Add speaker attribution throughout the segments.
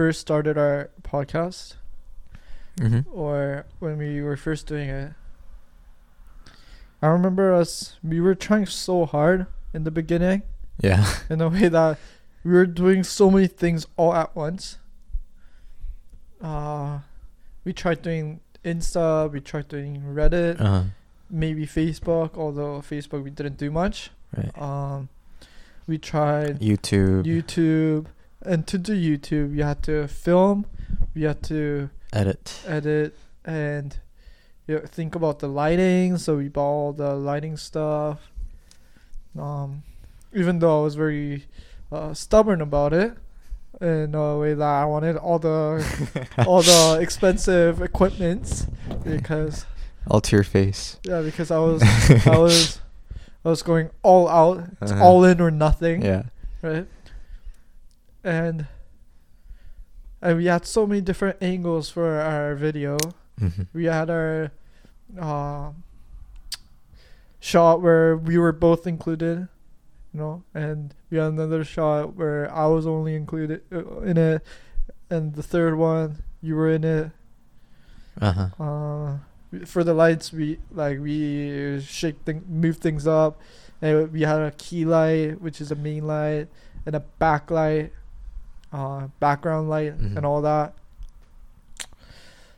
Speaker 1: first started our podcast
Speaker 2: hmm
Speaker 1: or when we were first doing it. I remember us we were trying so hard in the beginning
Speaker 2: Yeah.
Speaker 1: in a way that we were doing so many things all at once. Uh we tried doing Insta, we tried doing Reddit,
Speaker 2: uh-huh.
Speaker 1: maybe Facebook, although Facebook we didn't do much.
Speaker 2: right.
Speaker 1: Um we tried
Speaker 2: YouTube.
Speaker 1: YouTube and to do YouTube you had to film, you had to
Speaker 2: edit.
Speaker 1: edit and you know, think about the lighting. So we bought all the lighting stuff. Um, even though I was very uh, stubborn about it, in a way that I wanted all the all the expensive equipments because
Speaker 2: All to your face.
Speaker 1: yeah because I was I was I was going all out. It's
Speaker 2: Uh-huh.
Speaker 1: all in or nothing,
Speaker 2: Yeah.
Speaker 1: right? And and we had so many different angles for our video
Speaker 2: hmm
Speaker 1: we had our uh, shot where we were both included, you know, and we had another shot where I was only included uh, in it, and the third one you were in it.
Speaker 2: Uh huh.
Speaker 1: Uh, for the lights, we like we shake thing, move things up, and we had a key light, which is a main light, and a backlight, uh, background light,
Speaker 2: Mhm.
Speaker 1: and all that.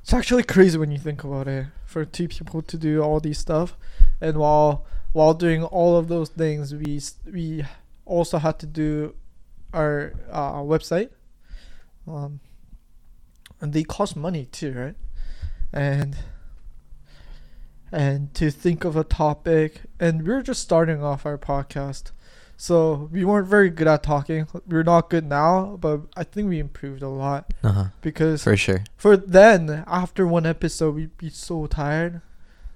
Speaker 1: It's actually crazy when you think about it. For two people to do all these stuff, and while while doing all of those things, we we also had to do our uh, website. Um, and they cost money too, right? And and to think of a topic, and we're just starting off our podcast, so we weren't very good at talking. We're not good now, but I think we improved a lot
Speaker 2: Uh huh.
Speaker 1: because
Speaker 2: For sure.
Speaker 1: for then after one episode we'd be so tired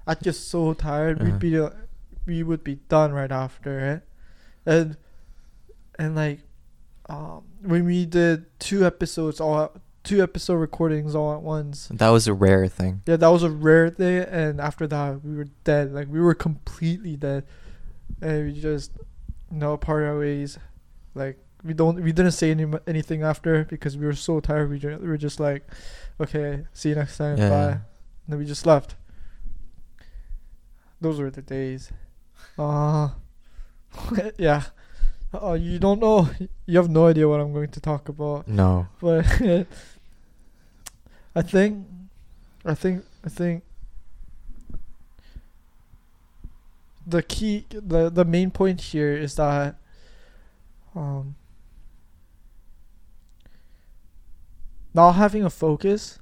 Speaker 1: i'd get so tired
Speaker 2: Uh-huh.
Speaker 1: we'd be uh, we would be done right after it and and like um when we did two episodes all two episode recordings all at once
Speaker 2: That was a rare thing.
Speaker 1: yeah that was a rare thing and after that we were dead like we were completely dead and we just know part our ways like we don't we didn't say any, anything after because we were so tired. We, we were just like okay see you next time
Speaker 2: Yeah.
Speaker 1: bye. and then we just left. Those were the days. Uh yeah. Uh, you don't know. You have no idea what i'm going to talk about.
Speaker 2: No.
Speaker 1: but I think, I think, I think the key, the the main point here is that, um, not having a focus,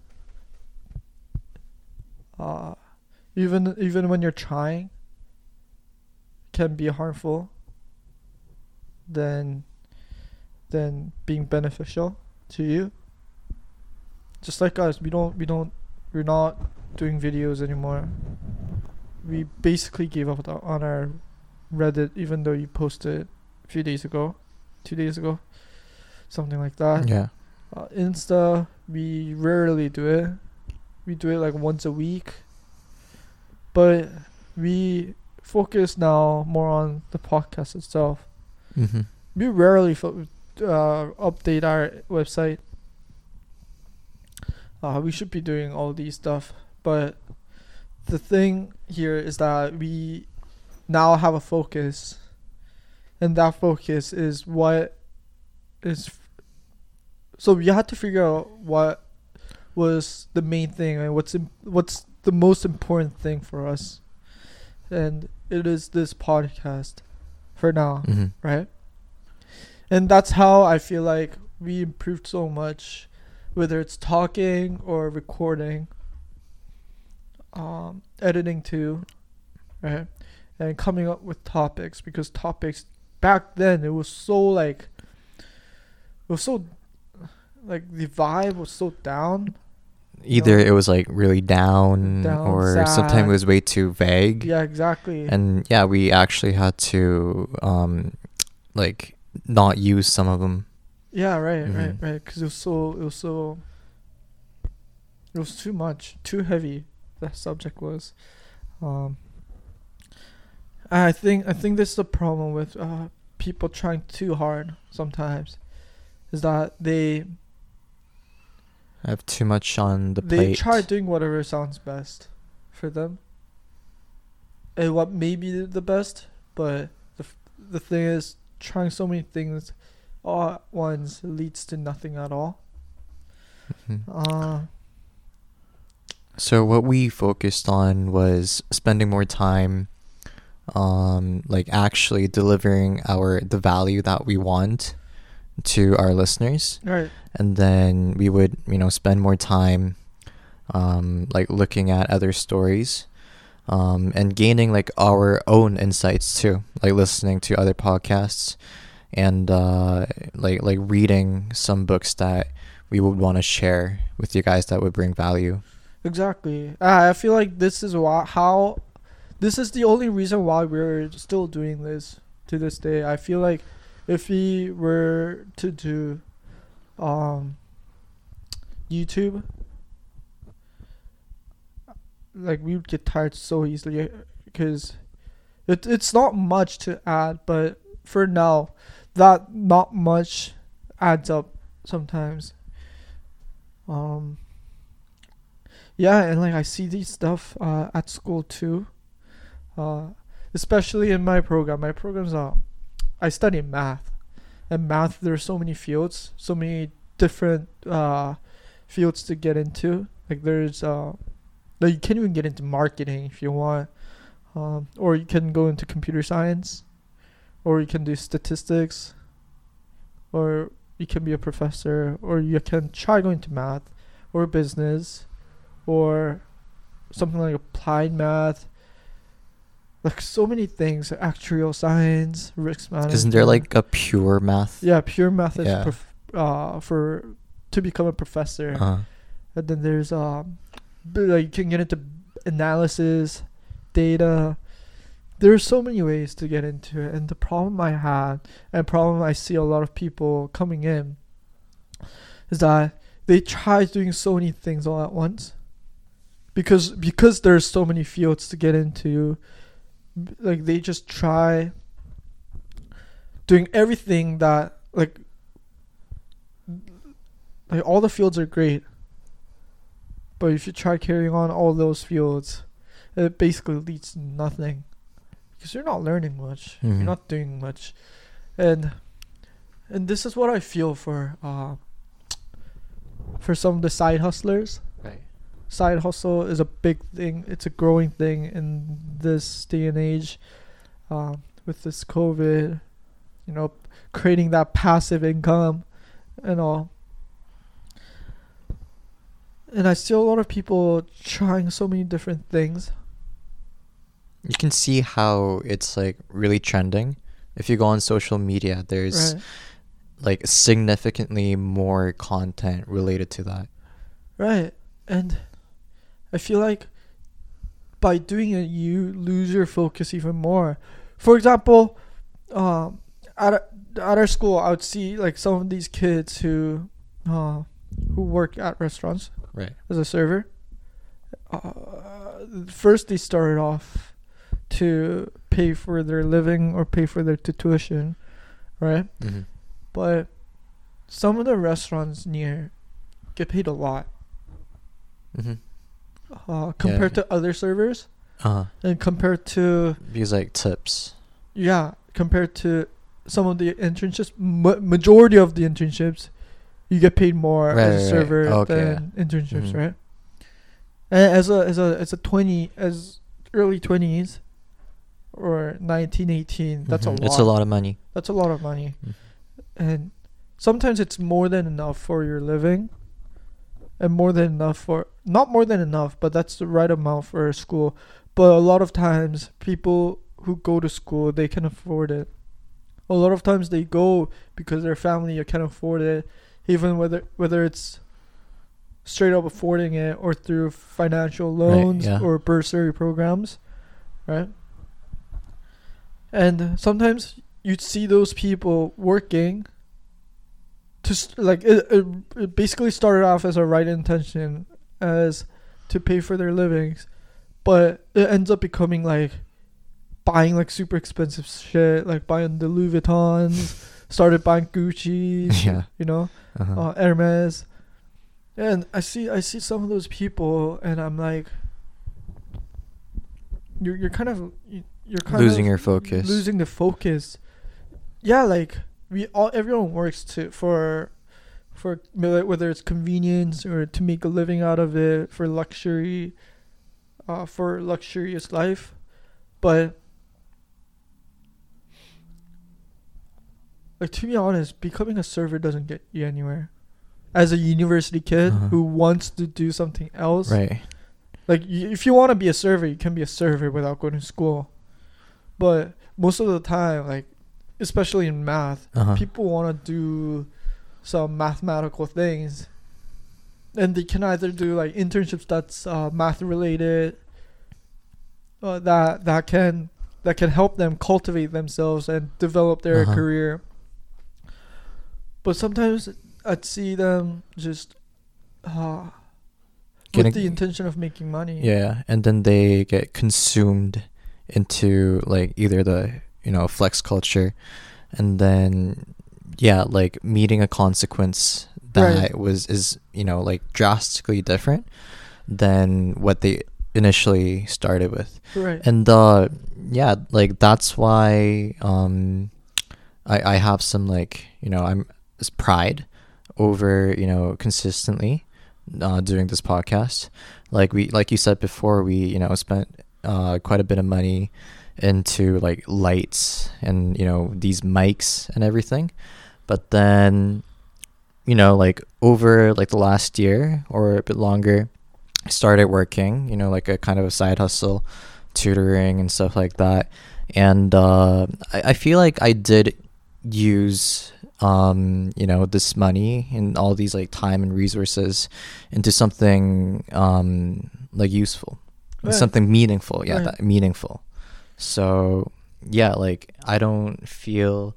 Speaker 1: uh, even even when you're trying, can be harmful. Than, than being beneficial to you just like us we don't we don't we're not doing videos anymore we basically gave up on- our reddit even though you posted a few days ago two days ago something like that
Speaker 2: Yeah.
Speaker 1: uh, insta we rarely do it we do it like once a week but we focus now more on the podcast itself
Speaker 2: Mm-hmm.
Speaker 1: we rarely fo- uh, update our website. Uh, we should be doing all these stuff, but the thing here is that we now have a focus, and that focus is what is. f- So we had to figure out what was the main thing and what's what's the most important thing for us, and it is this podcast, for now
Speaker 2: Mm-hmm.
Speaker 1: right? And that's how I feel like we improved so much, whether it's talking or recording, um, editing too, right? And coming up with topics because topics back then it was so like it was so like the vibe was so down.
Speaker 2: Either it was like really down,
Speaker 1: Down,
Speaker 2: or sometimes it was way too vague.
Speaker 1: Yeah, exactly.
Speaker 2: And yeah, we actually had to um like not use some of them.
Speaker 1: Yeah, right, right,
Speaker 2: Mhm.
Speaker 1: right. Because it was so, it was so, it was too much, too heavy. The subject was. Um. I think I think this is the problem with uh people trying too hard sometimes, is that they
Speaker 2: have too much on the
Speaker 1: they
Speaker 2: plate.
Speaker 1: try doing whatever sounds best for them and what may be the best but the, f- the thing is trying so many things all at once leads to nothing at all
Speaker 2: Mhm.
Speaker 1: uh
Speaker 2: So what we focused on was spending more time um like actually delivering our the value that we want to our listeners.
Speaker 1: Right.
Speaker 2: And then we would you know spend more time um like looking at other stories um and gaining like our own insights too like listening to other podcasts and uh like like reading some books that we would want to share with you guys that would bring value
Speaker 1: Exactly. Uh, I feel like this is why how this is the only reason why we're still doing this to this day. I feel like if we were to do um YouTube like we would get tired so easily because it it's not much to add, but for now that not much adds up sometimes. Um yeah, and like I see these stuff uh, at school too, uh, especially in my program. My program's uh, I study math, and math there's so many fields, so many different uh, fields to get into. Like there's uh, like you can even get into marketing if you want, um, or you can go into computer science, or you can do statistics, or you can be a professor, or you can try going to math, or business or something like applied math. Like so many things, actuarial science, risk management.
Speaker 2: isn't there like a pure math
Speaker 1: yeah, pure math is
Speaker 2: Yeah.
Speaker 1: prof- uh for to become a professor,
Speaker 2: uh,
Speaker 1: and then there's um like you can get into analysis, data. There's so many ways to get into it, and the problem I had, and problem I see a lot of people coming in, is that they try doing so many things all at once because because there's so many fields to get into like they just try doing everything that like like all the fields are great. But if you try carrying on all those fields it basically leads to nothing. Because you're not learning much.
Speaker 2: Mhm.
Speaker 1: you're not doing much. And and this is what i feel for uh for some of the side hustlers side hustle is a big thing. It's a growing thing in this day and age. Um, with this COVID, you know, creating that passive income and all. And I see a lot of people trying so many different things.
Speaker 2: you can see how it's like really trending if you go on social media there's
Speaker 1: Right.
Speaker 2: like significantly more content related to that
Speaker 1: Right. And I feel like by doing it, you lose your focus even more. For example, um, at, at our school, I would see like some of these kids who, uh, who work at restaurants
Speaker 2: right
Speaker 1: as a server. Uh, first, they started off to pay for their living or pay for their tu- tuition, right?
Speaker 2: mm-hmm.
Speaker 1: But some of the restaurants near get paid a lot
Speaker 2: Mm-hmm.
Speaker 1: Uh, compared to other servers
Speaker 2: uh
Speaker 1: and compared to
Speaker 2: because like tips.
Speaker 1: Yeah compared to some of the internships ma- majority of the internships you get paid more
Speaker 2: Right,
Speaker 1: as
Speaker 2: right,
Speaker 1: a
Speaker 2: right.
Speaker 1: server
Speaker 2: Okay,
Speaker 1: than internships
Speaker 2: Mhm.
Speaker 1: right? And as a as a as a 20 as early 20s or 19 18 that's
Speaker 2: Mhm.
Speaker 1: a lot
Speaker 2: it's a lot. of money.
Speaker 1: That's a lot of money.
Speaker 2: Mhm.
Speaker 1: and sometimes it's more than enough for your living and more than enough for not more than enough but that's the right amount for a school. But a lot of times people who go to school they can afford it. A lot of times they go because their family can afford it even whether whether it's straight up affording it or through financial loans
Speaker 2: yeah.
Speaker 1: or bursary programs right? And sometimes you'd see those people working to like it, it, it basically started off as a right intention as to pay for their livings but it ends up becoming like buying like super expensive shit like buying the louis vuittons started buying gucci
Speaker 2: Yeah.
Speaker 1: you know
Speaker 2: uh-huh.
Speaker 1: uh, hermes And I see I see some of those people, and I'm like, you're you're kind of you- you're kind
Speaker 2: Losing
Speaker 1: of
Speaker 2: your focus.
Speaker 1: losing the focus. Yeah, like we all everyone works to for for whether it's convenience or to make a living out of it for luxury, uh, for luxurious life, but like to be honest, becoming a server doesn't get you anywhere. As a university kid
Speaker 2: Uh-huh.
Speaker 1: who wants to do something else,
Speaker 2: Right.
Speaker 1: like y- if you want to be a server, you can be a server without going to school. But most of the time, like especially in math,
Speaker 2: Uh-huh.
Speaker 1: people want to do some mathematical things, and they can either do like internships that's uh, math related, uh, that that can that can help them cultivate themselves and develop their
Speaker 2: Uh-huh.
Speaker 1: career. But sometimes I'd see them just uh, with the intention of making money.
Speaker 2: Yeah, and then they get consumed into like either the you know flex culture, and then yeah, like meeting a consequence that
Speaker 1: Right.
Speaker 2: was is you know like drastically different than what they initially started with,
Speaker 1: Right.
Speaker 2: and uh yeah, like that's why um I I have some like you know I'm this pride over you know consistently uh, doing this podcast like we like you said before we you know spent uh, quite a bit of money into like lights and you know these mics and everything. But then you know like over like the last year or a bit longer I started working you know like a kind of a side hustle tutoring and stuff like that. And uh, I, I feel like I did use um you know this money and all these like time and resources into something um like useful.
Speaker 1: Right.
Speaker 2: something meaningful. Yeah
Speaker 1: Right.
Speaker 2: that meaningful so yeah like i don't feel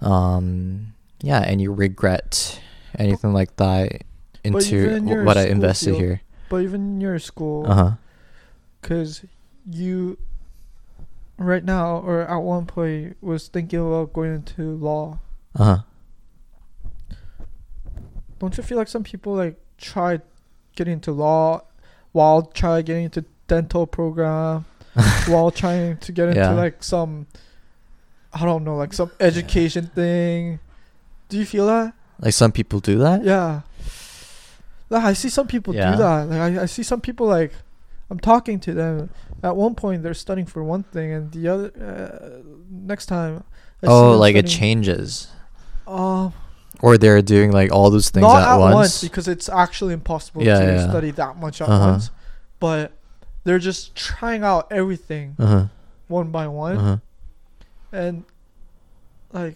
Speaker 2: um yeah any regret anything like that into
Speaker 1: in
Speaker 2: what i invested
Speaker 1: field,
Speaker 2: here.
Speaker 1: But even in your school,
Speaker 2: uh-huh.
Speaker 1: because you right now or at one point was thinking about going into law.
Speaker 2: uh-huh.
Speaker 1: Don't you feel like some people like try getting into law while try getting into dental program while trying to get into
Speaker 2: Yeah.
Speaker 1: like some I don't know like some education thing. Do you feel that?
Speaker 2: like some people do that
Speaker 1: Yeah. Like I see some people
Speaker 2: Yeah.
Speaker 1: do that. Like I, I see some people like I'm talking to them. At one point they're studying for one thing and the other uh, next time I
Speaker 2: oh like it changes
Speaker 1: Um
Speaker 2: or they're doing like all those things
Speaker 1: not
Speaker 2: at,
Speaker 1: at
Speaker 2: once,
Speaker 1: once. because it's actually impossible
Speaker 2: Yeah,
Speaker 1: to
Speaker 2: yeah.
Speaker 1: study that much at
Speaker 2: Uh-huh.
Speaker 1: once. But they're just trying out everything
Speaker 2: uh-huh.
Speaker 1: one by one.
Speaker 2: Uh-huh.
Speaker 1: And like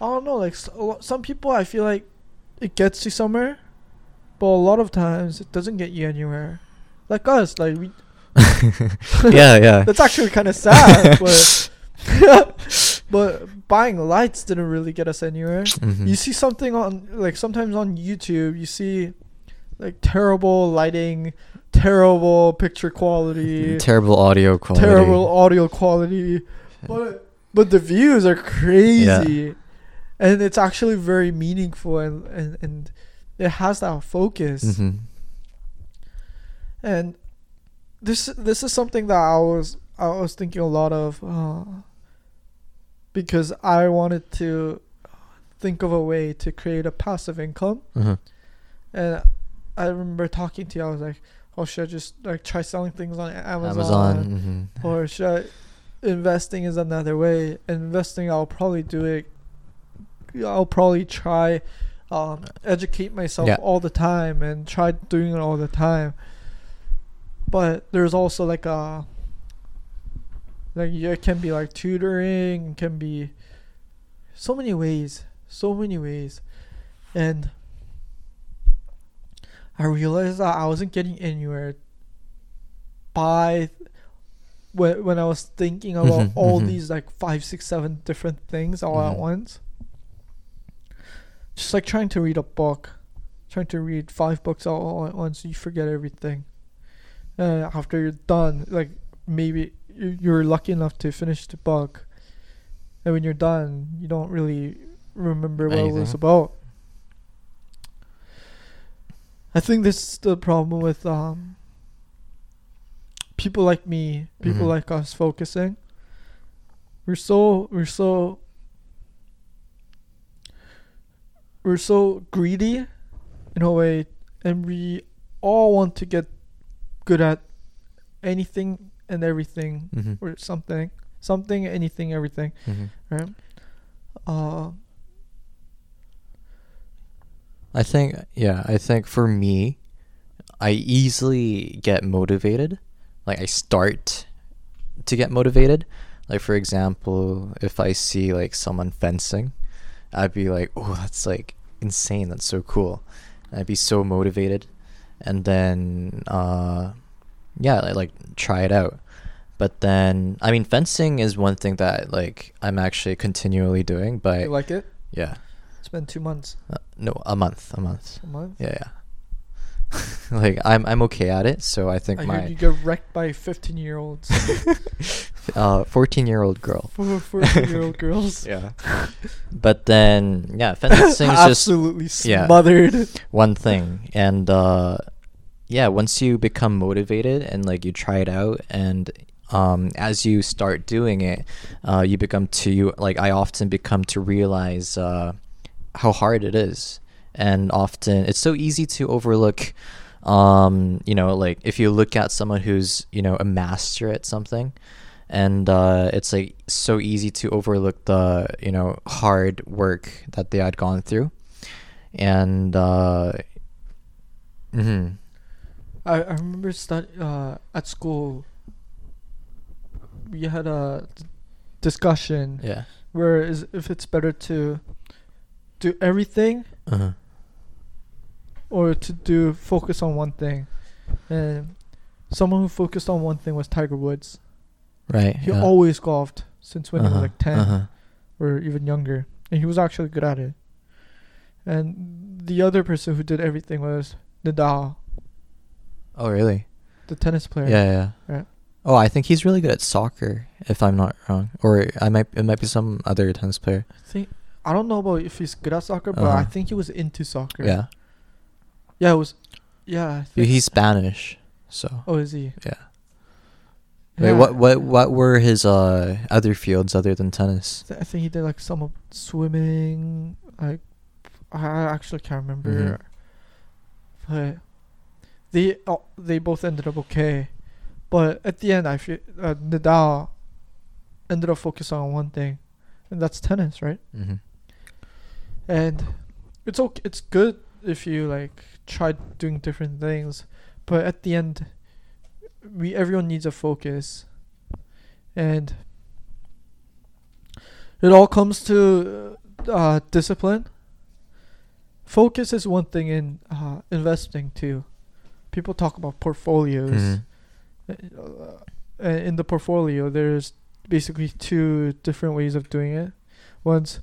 Speaker 1: I don't know like s- a lo- some people I feel like it gets you somewhere but a lot of times it doesn't get you anywhere. Like us like we
Speaker 2: yeah yeah.
Speaker 1: That's actually kind of sad but but buying lights didn't really get us anywhere.
Speaker 2: Mhm.
Speaker 1: you see something on like sometimes on YouTube you see like terrible lighting terrible picture quality.
Speaker 2: Terrible audio quality.
Speaker 1: Terrible audio quality. But but the views are crazy. And it's actually very meaningful and and, and it has that focus.
Speaker 2: Mhm.
Speaker 1: and this this is something that I was I was thinking a lot of uh, because I wanted to think of a way to create a passive income.
Speaker 2: Uh-huh.
Speaker 1: and I remember talking to you I was like oh should I just like try selling things on Amazon,
Speaker 2: Amazon. mhm.
Speaker 1: or should I investing is another way investing I'll probably do it I'll probably try um, educate myself
Speaker 2: Yeah.
Speaker 1: all the time and try doing it all the time but there's also like a like yeah, it can be like tutoring can be so many ways so many ways and I realized that I wasn't getting anywhere by when when I was thinking about
Speaker 2: Mhm,
Speaker 1: all
Speaker 2: mhm.
Speaker 1: these like five, six, seven different things all at
Speaker 2: Mhm.
Speaker 1: once. Just like trying to read a book, trying to read five books all, all at once, you forget everything. Uh, after you're done, like maybe you- you're lucky enough to finish the book, and when you're done, you don't really remember what it was about. I think this is the problem with um people like me, people
Speaker 2: Mhm.
Speaker 1: like us focusing. We're so we're so we're so greedy in a way and we all want to get good at anything and everything
Speaker 2: Mm-hmm.
Speaker 1: or something. Something, anything, everything.
Speaker 2: Mm-hmm.
Speaker 1: Right? Uh
Speaker 2: I think yeah, I think for me, I easily get motivated. Like I start to get motivated. Like for example, if I see like someone fencing, I'd be like, "Oh, that's like insane. That's so cool." And I'd be so motivated, and then uh, yeah, I like try it out. But then, I mean, fencing is one thing that like I'm actually continually doing. But
Speaker 1: you like it?
Speaker 2: yeah,
Speaker 1: been two months.
Speaker 2: uh, no, a month, a month.
Speaker 1: A month?
Speaker 2: Yeah, yeah. like I'm I'm okay at it, so I think
Speaker 1: I
Speaker 2: my
Speaker 1: heard you get wrecked by fifteen year olds.
Speaker 2: uh 14 year old girl.
Speaker 1: Fourteen-year-old girls.
Speaker 2: Yeah. But then yeah, fencing is just
Speaker 1: Absolutely
Speaker 2: yeah.
Speaker 1: smothered.
Speaker 2: one thing and uh yeah, once you become motivated and like you try it out and um as you start doing it, uh you become to like I often become to realize uh how hard it is. And often it's so easy to overlook um you know like if you look at someone who's you know a master at something and uh, it's like so easy to overlook the you know hard work that they had gone through. And uh mhm,
Speaker 1: I, I remember stud uh at school we had a d- discussion
Speaker 2: yeah.
Speaker 1: where is if it's better to do everything
Speaker 2: uh-huh.
Speaker 1: or to do focus on one thing. And someone who focused on one thing was Tiger Woods.
Speaker 2: right
Speaker 1: He
Speaker 2: yeah.
Speaker 1: always golfed since when he
Speaker 2: Uh-huh,
Speaker 1: was like 10
Speaker 2: uh-huh.
Speaker 1: or even younger. And he was actually good at it. And the other person who did everything was Nadal,
Speaker 2: oh really
Speaker 1: the tennis player.
Speaker 2: yeah yeah
Speaker 1: Right.
Speaker 2: oh i think he's really good at soccer if i'm not wrong or i might it might be some other tennis player
Speaker 1: I think I don't know about if he's good at soccer, but I
Speaker 2: Uh-huh.
Speaker 1: think he was into soccer.
Speaker 2: yeah
Speaker 1: Yeah, it was. Yeah. I think-
Speaker 2: he's spanish so
Speaker 1: Oh, is he?
Speaker 2: yeah Wait, what what what were his uh other fields other than tennis
Speaker 1: I think he did like some swimming. Like I actually can't remember, but they oh, they both ended up okay. But at the end, I feel uh, Nadal ended up focusing on one thing, and that's tennis, right?
Speaker 2: mm-hmm.
Speaker 1: And it's okay. It's good if you like try doing different things, but at the end, we everyone needs a focus, and it all comes to uh, discipline. Focus is one thing in uh, investing too. People talk about portfolios.
Speaker 2: Mhm.
Speaker 1: Uh, uh, in the portfolio, there's basically two different ways of doing it. One's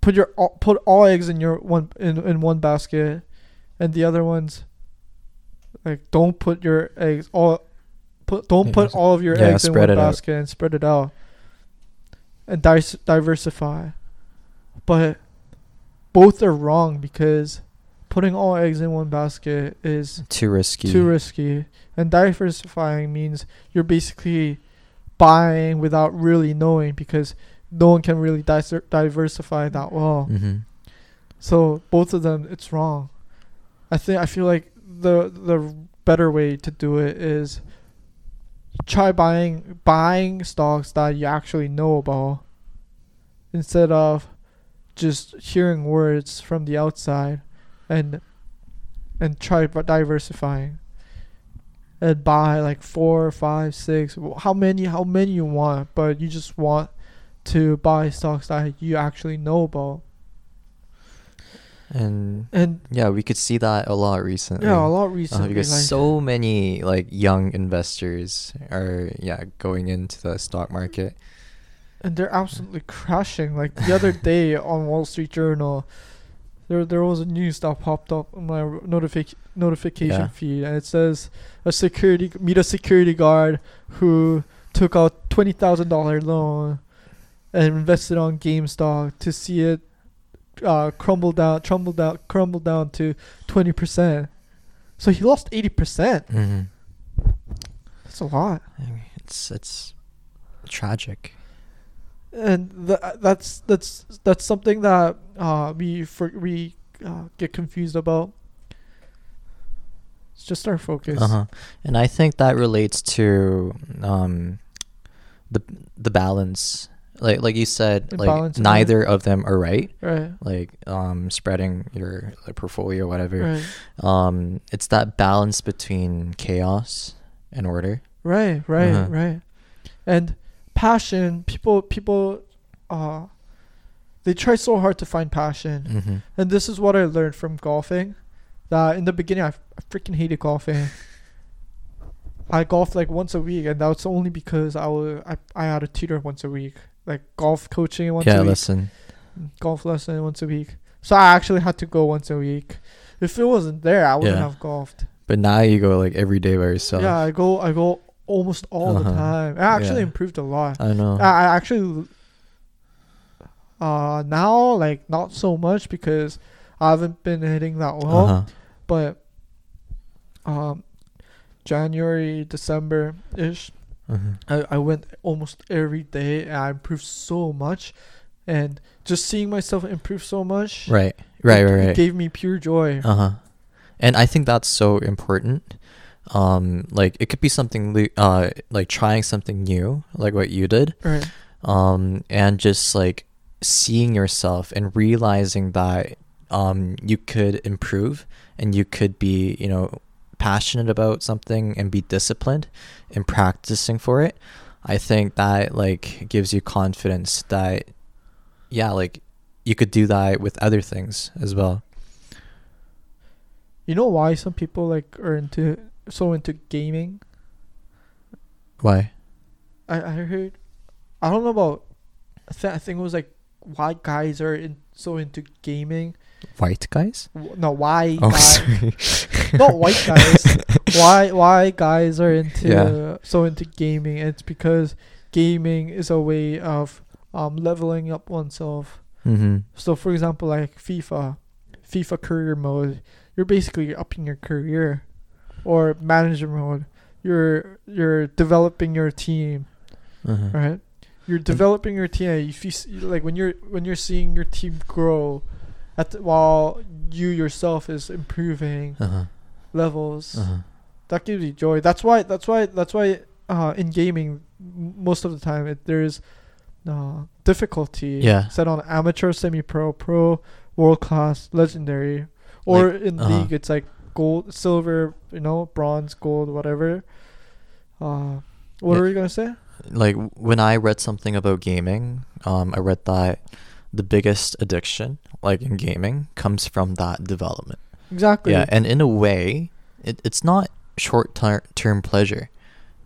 Speaker 1: put your all, put all eggs in your one in, in one basket, and the other one's like don't put your eggs all put don't
Speaker 2: Yeah,
Speaker 1: put all of your
Speaker 2: yeah,
Speaker 1: eggs in one
Speaker 2: it out.
Speaker 1: basket and spread it out, and dis- diversify. But both are wrong because putting all eggs in one basket is
Speaker 2: too risky
Speaker 1: too risky. And diversifying means you're basically buying without really knowing because no one can really diversify that well.
Speaker 2: mm-hmm.
Speaker 1: So both of them, it's wrong. I think I feel like the the better way to do it is try buying buying stocks that you actually know about instead of just hearing words from the outside and and try b- diversifying and buy like four five six how many how many you want but you just want to buy stocks that you actually know about
Speaker 2: and
Speaker 1: and
Speaker 2: yeah we could see that a lot recently
Speaker 1: yeah a lot
Speaker 2: Uh,
Speaker 1: recently
Speaker 2: because
Speaker 1: like,
Speaker 2: so many like young investors are yeah going into the stock market.
Speaker 1: and they're absolutely crashing. Like the other day on Wall Street Journal, there there was a news that popped up on my notific notification
Speaker 2: Yeah.
Speaker 1: feed, and it says a security meet a security guard who took out twenty thousand dollar loan and invested on GameStop to see it uh, crumbled down, crumbled down, crumbled down to twenty percent. So he lost eighty percent.
Speaker 2: hmm
Speaker 1: That's a lot,
Speaker 2: It's it's tragic.
Speaker 1: and th- that's that's that's something that uh, we for we uh, get confused about. It's just our focus.
Speaker 2: Uh huh. And I think that relates to um, the the balance. Like like you said, like neither of them are right.
Speaker 1: Right.
Speaker 2: Like um, spreading your like, portfolio, whatever.
Speaker 1: Right.
Speaker 2: Um, it's that balance between chaos and order.
Speaker 1: Right, right,
Speaker 2: Uh-huh.
Speaker 1: right. And passion, people people uh they try so hard to find passion.
Speaker 2: Mm-hmm.
Speaker 1: And this is what I learned from golfing. That in the beginning I, f- I freaking hated golfing. I golfed like once a week and that's only because I I, I had a tutor once a week. Like golf coaching once
Speaker 2: Yeah,
Speaker 1: a week.
Speaker 2: listen.
Speaker 1: Golf lesson once a week. So I actually had to go once a week. If it wasn't there, I wouldn't
Speaker 2: Yeah.
Speaker 1: have golfed.
Speaker 2: But now you go like every day by yourself.
Speaker 1: yeah, I go I go almost all the
Speaker 2: Uh-huh.
Speaker 1: time. I actually
Speaker 2: Yeah.
Speaker 1: improved a lot.
Speaker 2: I know.
Speaker 1: I, I actually uh now like not so much because I haven't been hitting that well.
Speaker 2: uh-huh.
Speaker 1: But um January, December ish,
Speaker 2: Uh-huh.
Speaker 1: I, I went almost every day and I improved so much and just seeing myself improve so much
Speaker 2: Right. Right.
Speaker 1: it,
Speaker 2: Right.
Speaker 1: it gave me pure joy.
Speaker 2: Uh huh. And I think that's so important. Um, like it could be something uh like trying something new, like what you did.
Speaker 1: right.
Speaker 2: Um, and just like seeing yourself and realizing that um you could improve and you could be you know passionate about something and be disciplined in practicing for it. I think that like gives you confidence that yeah like you could do that with other things as well.
Speaker 1: You know why some people like are into so into gaming?
Speaker 2: Why?
Speaker 1: I, I heard I don't know about I, th- I think it was like why guys are in, so into gaming.
Speaker 2: White guys?
Speaker 1: No, why
Speaker 2: Oh,
Speaker 1: guy-
Speaker 2: sorry.
Speaker 1: not white guys. why why guys are into
Speaker 2: Yeah.
Speaker 1: so into gaming? It's because gaming is a way of um leveling up oneself.
Speaker 2: mm-hmm.
Speaker 1: So for example, like FIFA, FIFA career mode, you're basically upping your career, or manager mode, you're you're developing your team,
Speaker 2: Uh-huh.
Speaker 1: right? You're developing your team. If you see, like when you're when you're seeing your team grow, at the, while you yourself is improving
Speaker 2: Uh-huh.
Speaker 1: levels,
Speaker 2: Uh-huh.
Speaker 1: that gives you joy. That's why. That's why. That's why. Uh, in gaming, most of the time, it, there's uh, difficulty
Speaker 2: Yeah.
Speaker 1: set on amateur, semi-pro, pro, world class, legendary, or
Speaker 2: Like,
Speaker 1: in
Speaker 2: uh-huh.
Speaker 1: league, it's like gold, silver, you know, bronze, gold, whatever. Uh, what
Speaker 2: Yeah.
Speaker 1: were you gonna say?
Speaker 2: Like when I read something about gaming, um, I read that the biggest addiction, like in gaming, comes from that development.
Speaker 1: Exactly.
Speaker 2: Yeah, and in a way, it, it's not short ter- term pleasure.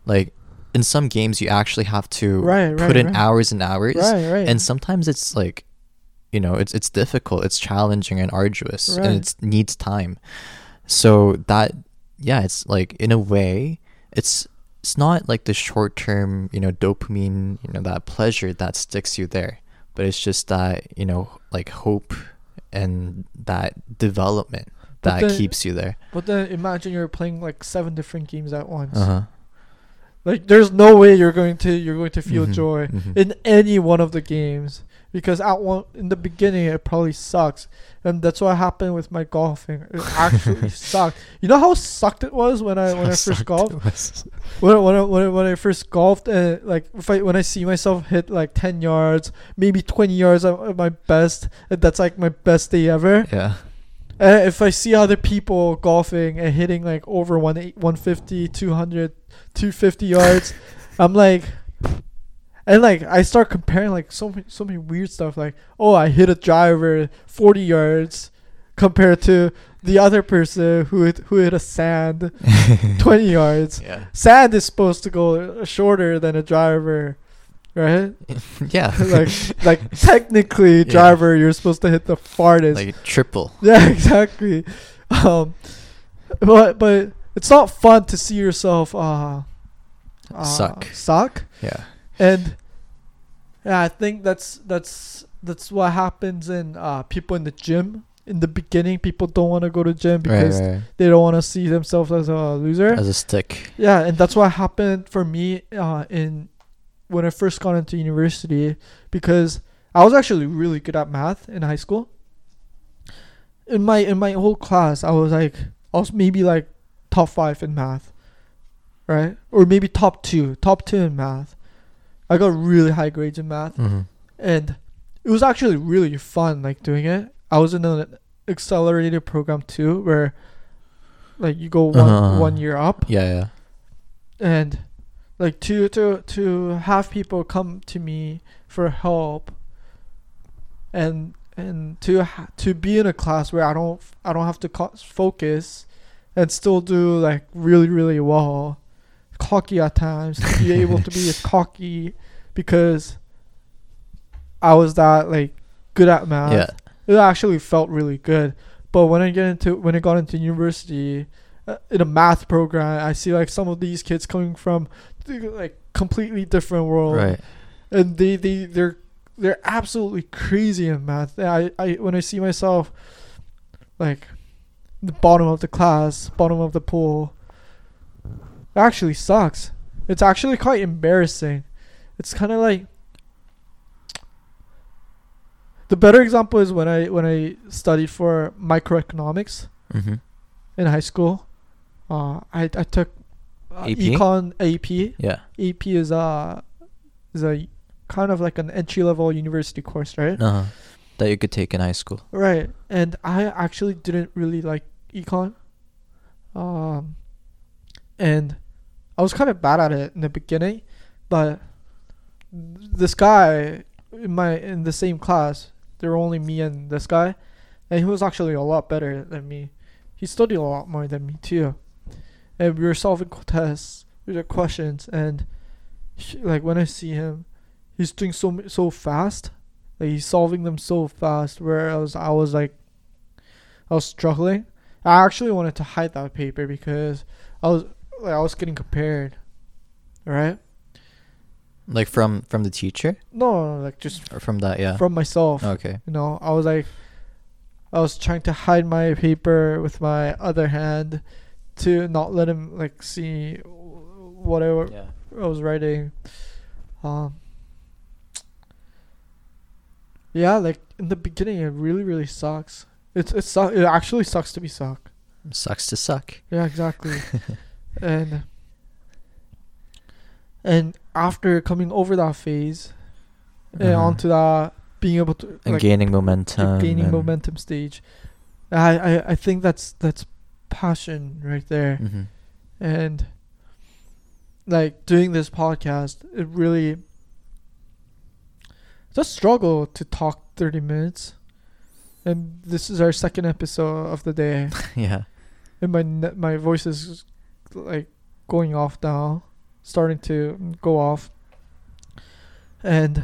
Speaker 2: Like in some games, you actually have to
Speaker 1: Right,
Speaker 2: put
Speaker 1: right,
Speaker 2: in
Speaker 1: right.
Speaker 2: hours and hours,
Speaker 1: right, right.
Speaker 2: and sometimes it's like, you know, it's it's difficult, it's challenging and arduous, and it needs time. So that, yeah, it's like in a way, it's it's not like the short term, you know, dopamine, you know, that pleasure that sticks you there, but it's just that you know, like hope and that development that
Speaker 1: then-
Speaker 2: keeps you there.
Speaker 1: but then imagine you're playing like seven different games at once.
Speaker 2: Uh huh.
Speaker 1: Like there's no way you're going to you're going to feel
Speaker 2: Mhm,
Speaker 1: joy
Speaker 2: mhm.
Speaker 1: in any one of the games because at one in the beginning it probably sucks and that's what happened with my golfing. It actually sucked. You know how sucked it was when I when I first golfed. When I, when I, when I, when I first golfed and like if I when I see myself hit like ten yards, maybe twenty yards at my best, and that's like my best day ever.
Speaker 2: Yeah.
Speaker 1: And if I see other people golfing and hitting like over 1 150, 200, 250 yards, I'm like, and like I start comparing like so many so many weird stuff. Like, oh, I hit a driver 40 yards compared to the other person who hit, who hit a sand 20 yards.
Speaker 2: Yeah.
Speaker 1: Sand is supposed to go shorter than a driver, right?
Speaker 2: yeah.
Speaker 1: like like technically,
Speaker 2: Yeah.
Speaker 1: driver, you're supposed to hit the farthest.
Speaker 2: like triple.
Speaker 1: Yeah, exactly. Um, but but it's not fun to see yourself uh, uh
Speaker 2: Suck.
Speaker 1: suck,
Speaker 2: Yeah.
Speaker 1: And yeah, I think that's that's that's what happens in uh people in the gym. In the beginning, people don't want to go to gym
Speaker 2: Right,
Speaker 1: because
Speaker 2: right.
Speaker 1: they don't want to see themselves as a loser.
Speaker 2: As a stick.
Speaker 1: Yeah, and that's what happened for me uh, in when I first got into university because I was actually really good at math in high school. In my in my whole class, I was like I was maybe like top five in math, right? Or maybe top two, top two in math. I got really high grades in math,
Speaker 2: Mm-hmm.
Speaker 1: and it was actually really fun like doing it. I was in an accelerated program too, where like you go one
Speaker 2: Uh-huh.
Speaker 1: one year up
Speaker 2: Yeah, yeah.
Speaker 1: and like to to to have people come to me for help and and to ha- to be in a class where I don't I don't have to co- focus and still do like really really well cocky at times to be able to be as cocky because I was that like good at math
Speaker 2: yeah.
Speaker 1: it actually felt really good. But when I get into when I got into university, uh, in a math program, I see like some of these kids coming from like completely different world,
Speaker 2: Right.
Speaker 1: and they they they're they're absolutely crazy in math. I I when I see myself like the bottom of the class, bottom of the pool, it actually sucks. It's actually quite embarrassing. It's kind of like the better example is when I when I studied for microeconomics
Speaker 2: Mm-hmm.
Speaker 1: in high school. Uh, I I took uh,
Speaker 2: AP?
Speaker 1: econ AP.
Speaker 2: Yeah.
Speaker 1: AP is a is a kind of like an entry level university course, right?
Speaker 2: Uh-huh. That you could take in high school.
Speaker 1: Right. And I actually didn't really like econ. Um and I was kind of bad at it in the beginning, but this guy in my in the same class, there were only me and this guy, and he was actually a lot better than me. He studied a lot more than me too. And we were solving tests, we were questions, and he- like when I see him, he's doing so so fast. Like he's solving them so fast. Whereas I was like, I was struggling. I actually wanted to hide that paper because I was like I was getting compared. Right?
Speaker 2: Like from from the teacher
Speaker 1: No, like just
Speaker 2: or from that, yeah.
Speaker 1: from myself.
Speaker 2: okay.
Speaker 1: You know, I was like, I was trying to hide my paper with my other hand to not let him like see whatever
Speaker 2: Yeah.
Speaker 1: I was writing. Um. Yeah, like in the beginning, it really, really sucks. It's it su- It actually sucks to be suck.
Speaker 2: Sucks to suck.
Speaker 1: Yeah, exactly. and and after coming over that phase and
Speaker 2: Uh-huh.
Speaker 1: onto that being able to
Speaker 2: and
Speaker 1: like,
Speaker 2: gaining momentum.
Speaker 1: gaining momentum stage, I, I I think that's that's passion right there
Speaker 2: Mhm.
Speaker 1: and like doing this podcast it really it's a struggle to talk 30 minutes and this is our second episode of the day
Speaker 2: yeah.
Speaker 1: and my ne- my voice is like going off now starting to go off and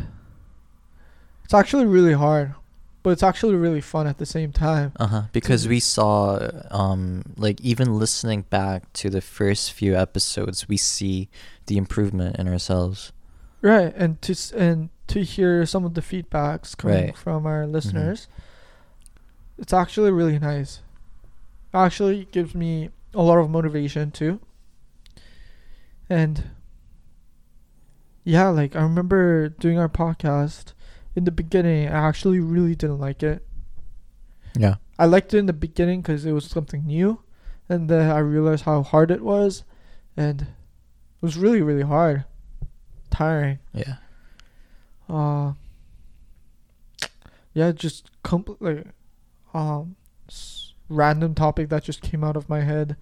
Speaker 1: it's actually really hard but it's actually really fun at the same time
Speaker 2: Uh huh. Because we saw, um, like even listening back to the first few episodes, we see the improvement in ourselves.
Speaker 1: Right, and to and to hear some of the feedbacks coming
Speaker 2: Right.
Speaker 1: from our listeners, it's actually really nice. Actually, gives me a lot of motivation too. And yeah, like I remember doing our podcast in the beginning. I actually really didn't like it.
Speaker 2: Yeah.
Speaker 1: I liked it in the beginning because it was something new, and then I realized how hard it was, and it was really really hard, tiring.
Speaker 2: Yeah.
Speaker 1: Uh, yeah, just compl- like, um, random topic that just came out of my head.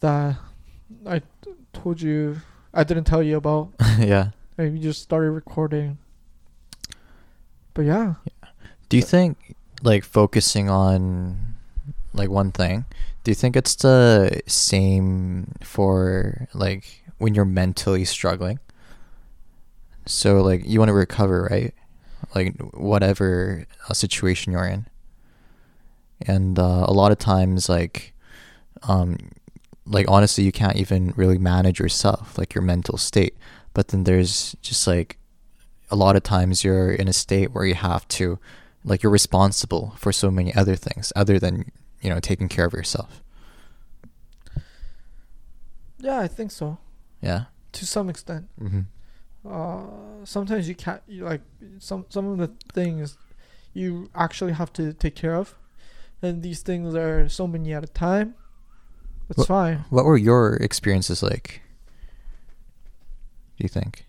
Speaker 1: That I told you I didn't tell you about.
Speaker 2: yeah.
Speaker 1: And we just started recording. But yeah,
Speaker 2: Do you think like focusing on like one thing? Do you think it's the same for like when you're mentally struggling? So like you want to recover, right? Like whatever uh, situation you're in. And uh, a lot of times like um like honestly you can't even really manage yourself, like your mental state. But then there's just like a lot of times you're in a state where you have to like you're responsible for so many other things other than you know taking care of yourself
Speaker 1: Yeah, I think so.
Speaker 2: yeah
Speaker 1: To some extent.
Speaker 2: mm-hmm.
Speaker 1: Uh, sometimes you can't. You like some some of the things you actually have to take care of, and these things are so many at a time. It's
Speaker 2: Wha-
Speaker 1: fine.
Speaker 2: what were your experiences like do you think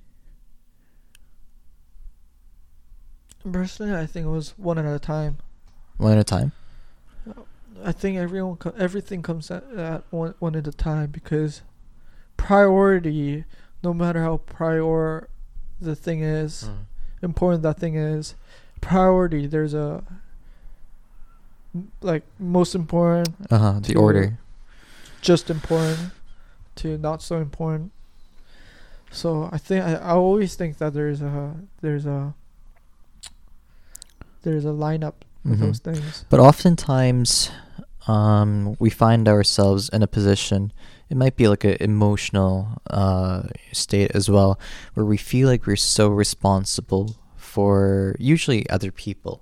Speaker 1: Personally, I think it was one at a time.
Speaker 2: one at a time
Speaker 1: I think everyone everything comes at, at one one at a time because priority, no matter how prior the thing is, important that thing is, priority. There's a like most important,
Speaker 2: uh-huh the order
Speaker 1: just important, to not so important. So I think I, I always think that there's a there's a there's a lineup with
Speaker 2: Mhm.
Speaker 1: those things.
Speaker 2: But oftentimes, um, we find ourselves in a position. It might be like an emotional uh, state as well, where we feel like we're so responsible for usually other people.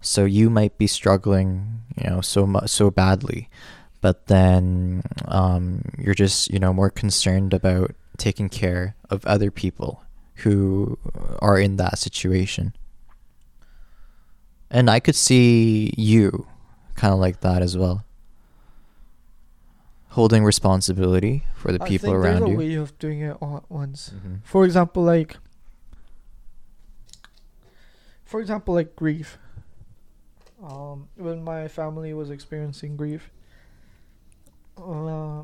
Speaker 2: So you might be struggling, you know, so much so badly, but then um, you're just you know more concerned about taking care of other people who are in that situation. And I could see you kind of like that as well. Holding responsibility for the people around
Speaker 1: there's a
Speaker 2: you.
Speaker 1: way of doing it all at once.
Speaker 2: Mhm.
Speaker 1: For example, like for example, like grief. Um, when my family was experiencing grief, uh,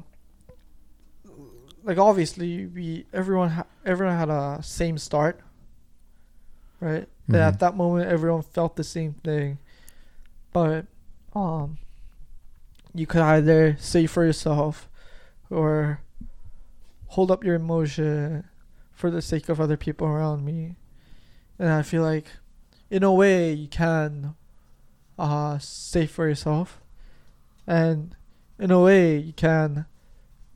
Speaker 1: like obviously we everyone ha- everyone had a same start, right? And
Speaker 2: Mhm.
Speaker 1: at that moment, everyone felt the same thing, but um, you could either say for yourself, or hold up your emotion for the sake of other people around me. And I feel like, in a way, you can uh, say for yourself. And in a way, you can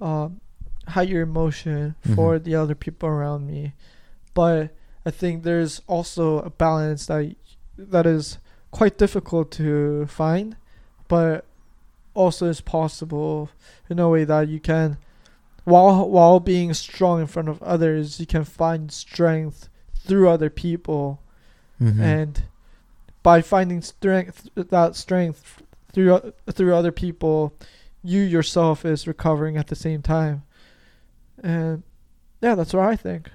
Speaker 1: um, hide your emotion for
Speaker 2: Mhm.
Speaker 1: the other people around me. But I think there's also a balance that that is quite difficult to find, but also is possible in a way that you can while while being strong in front of others, you can find strength through other people,
Speaker 2: Mhm.
Speaker 1: and by finding strength, that strength through through other people, you yourself is recovering at the same time, and yeah, that's what I think.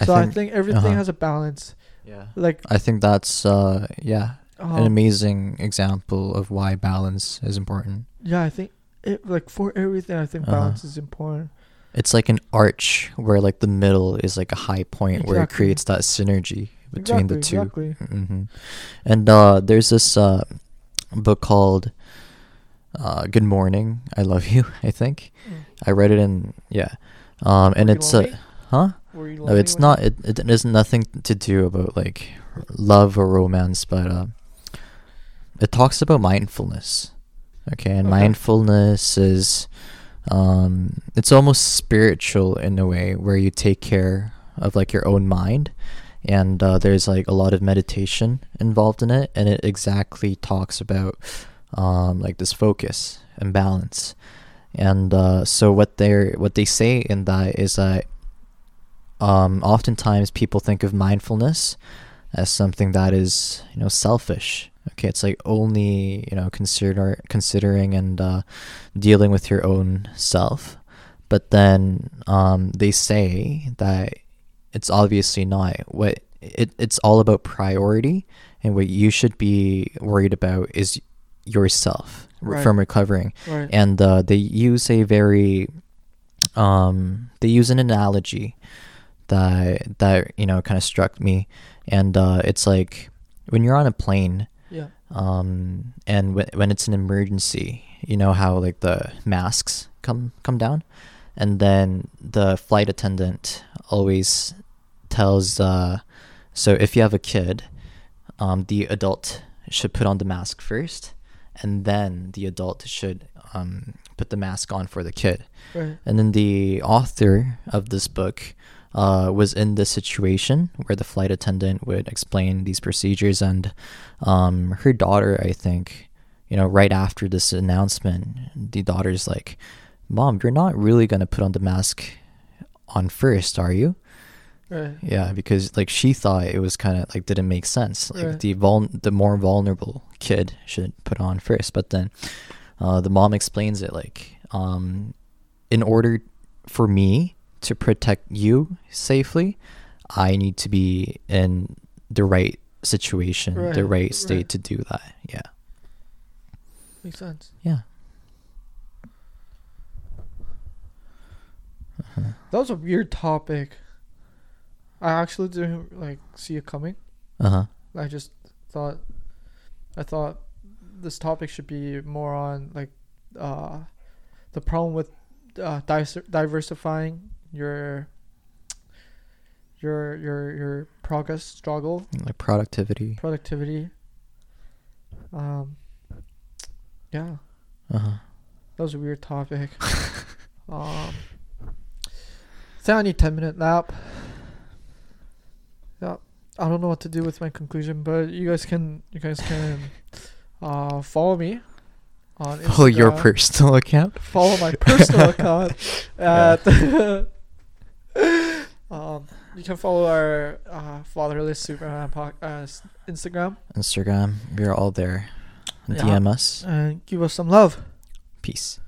Speaker 2: I
Speaker 1: so
Speaker 2: think,
Speaker 1: I think everything
Speaker 2: uh-huh.
Speaker 1: has a balance.
Speaker 2: yeah.
Speaker 1: Like,
Speaker 2: I think that's uh yeah an
Speaker 1: um,
Speaker 2: amazing example of why balance is important.
Speaker 1: yeah, I think it like for everything, I think
Speaker 2: Uh-huh.
Speaker 1: balance is important.
Speaker 2: It's like an arch where like the middle is like a high point where it creates that synergy between the two.
Speaker 1: Exactly.
Speaker 2: hmm And uh, there's this uh, book called uh, "Good Morning, I Love You." I think
Speaker 1: Mm.
Speaker 2: I read it in yeah, um, and
Speaker 1: Were you
Speaker 2: it's uh, huh? No, it's not. It it has nothing to do about like love or romance, but uh, it talks about mindfulness. Okay, and
Speaker 1: Okay.
Speaker 2: mindfulness is um, it's almost spiritual in a way where you take care of like your own mind, and uh, there's like a lot of meditation involved in it, and it exactly talks about um, like this focus and balance. And uh, so what they what they say in that is that um, oftentimes people think of mindfulness as something that is you know selfish. Okay, it's like only you know consider considering and uh, dealing with your own self. But then um, they say that it's obviously not. What it it's all about priority, and what you should be worried about is yourself
Speaker 1: Right.
Speaker 2: from recovering
Speaker 1: right.
Speaker 2: and uh, they use a very um, they use an analogy that that you know kind of struck me and uh, it's like when you're on a plane
Speaker 1: yeah.
Speaker 2: um, and when when it's an emergency you know how like the masks come come down and then the flight attendant always tells uh, so if you have a kid um, the adult should put on the mask first and then the adult should um, put the mask on for the kid
Speaker 1: Right.
Speaker 2: and then the author of this book uh, was in this situation where the flight attendant would explain these procedures, and um, her daughter, I think, you know, right after this announcement, the daughter's like, "Mom, you're not really gonna put on the mask on first, are you?"
Speaker 1: Right.
Speaker 2: Yeah, because like she thought it was kind of like didn't make sense. Like
Speaker 1: Right.
Speaker 2: the vul- the more vulnerable kid should put on first, but then uh, the mom explains it like, um, in order for me to protect you safely, I need to be in the right situation, the
Speaker 1: Right,
Speaker 2: right state
Speaker 1: right.
Speaker 2: to do that. Yeah,
Speaker 1: Makes sense.
Speaker 2: yeah.
Speaker 1: That was a weird topic. I actually didn't like see it coming.
Speaker 2: Uh huh.
Speaker 1: I just thought I thought this topic should be more on like uh the problem with uh diversifying your your your your progress struggle
Speaker 2: Like productivity.
Speaker 1: productivity um yeah
Speaker 2: Uh huh.
Speaker 1: that was a weird topic um think I 10 minute nap I don't know what to do with my conclusion but you guys can you guys can uh follow me on
Speaker 2: Follow your personal account.
Speaker 1: follow my personal account at um you can follow our uh, fatherless superman po- uh, instagram
Speaker 2: Instagram. We're all there.
Speaker 1: Yeah.
Speaker 2: DM us.
Speaker 1: and give us some love
Speaker 2: Peace.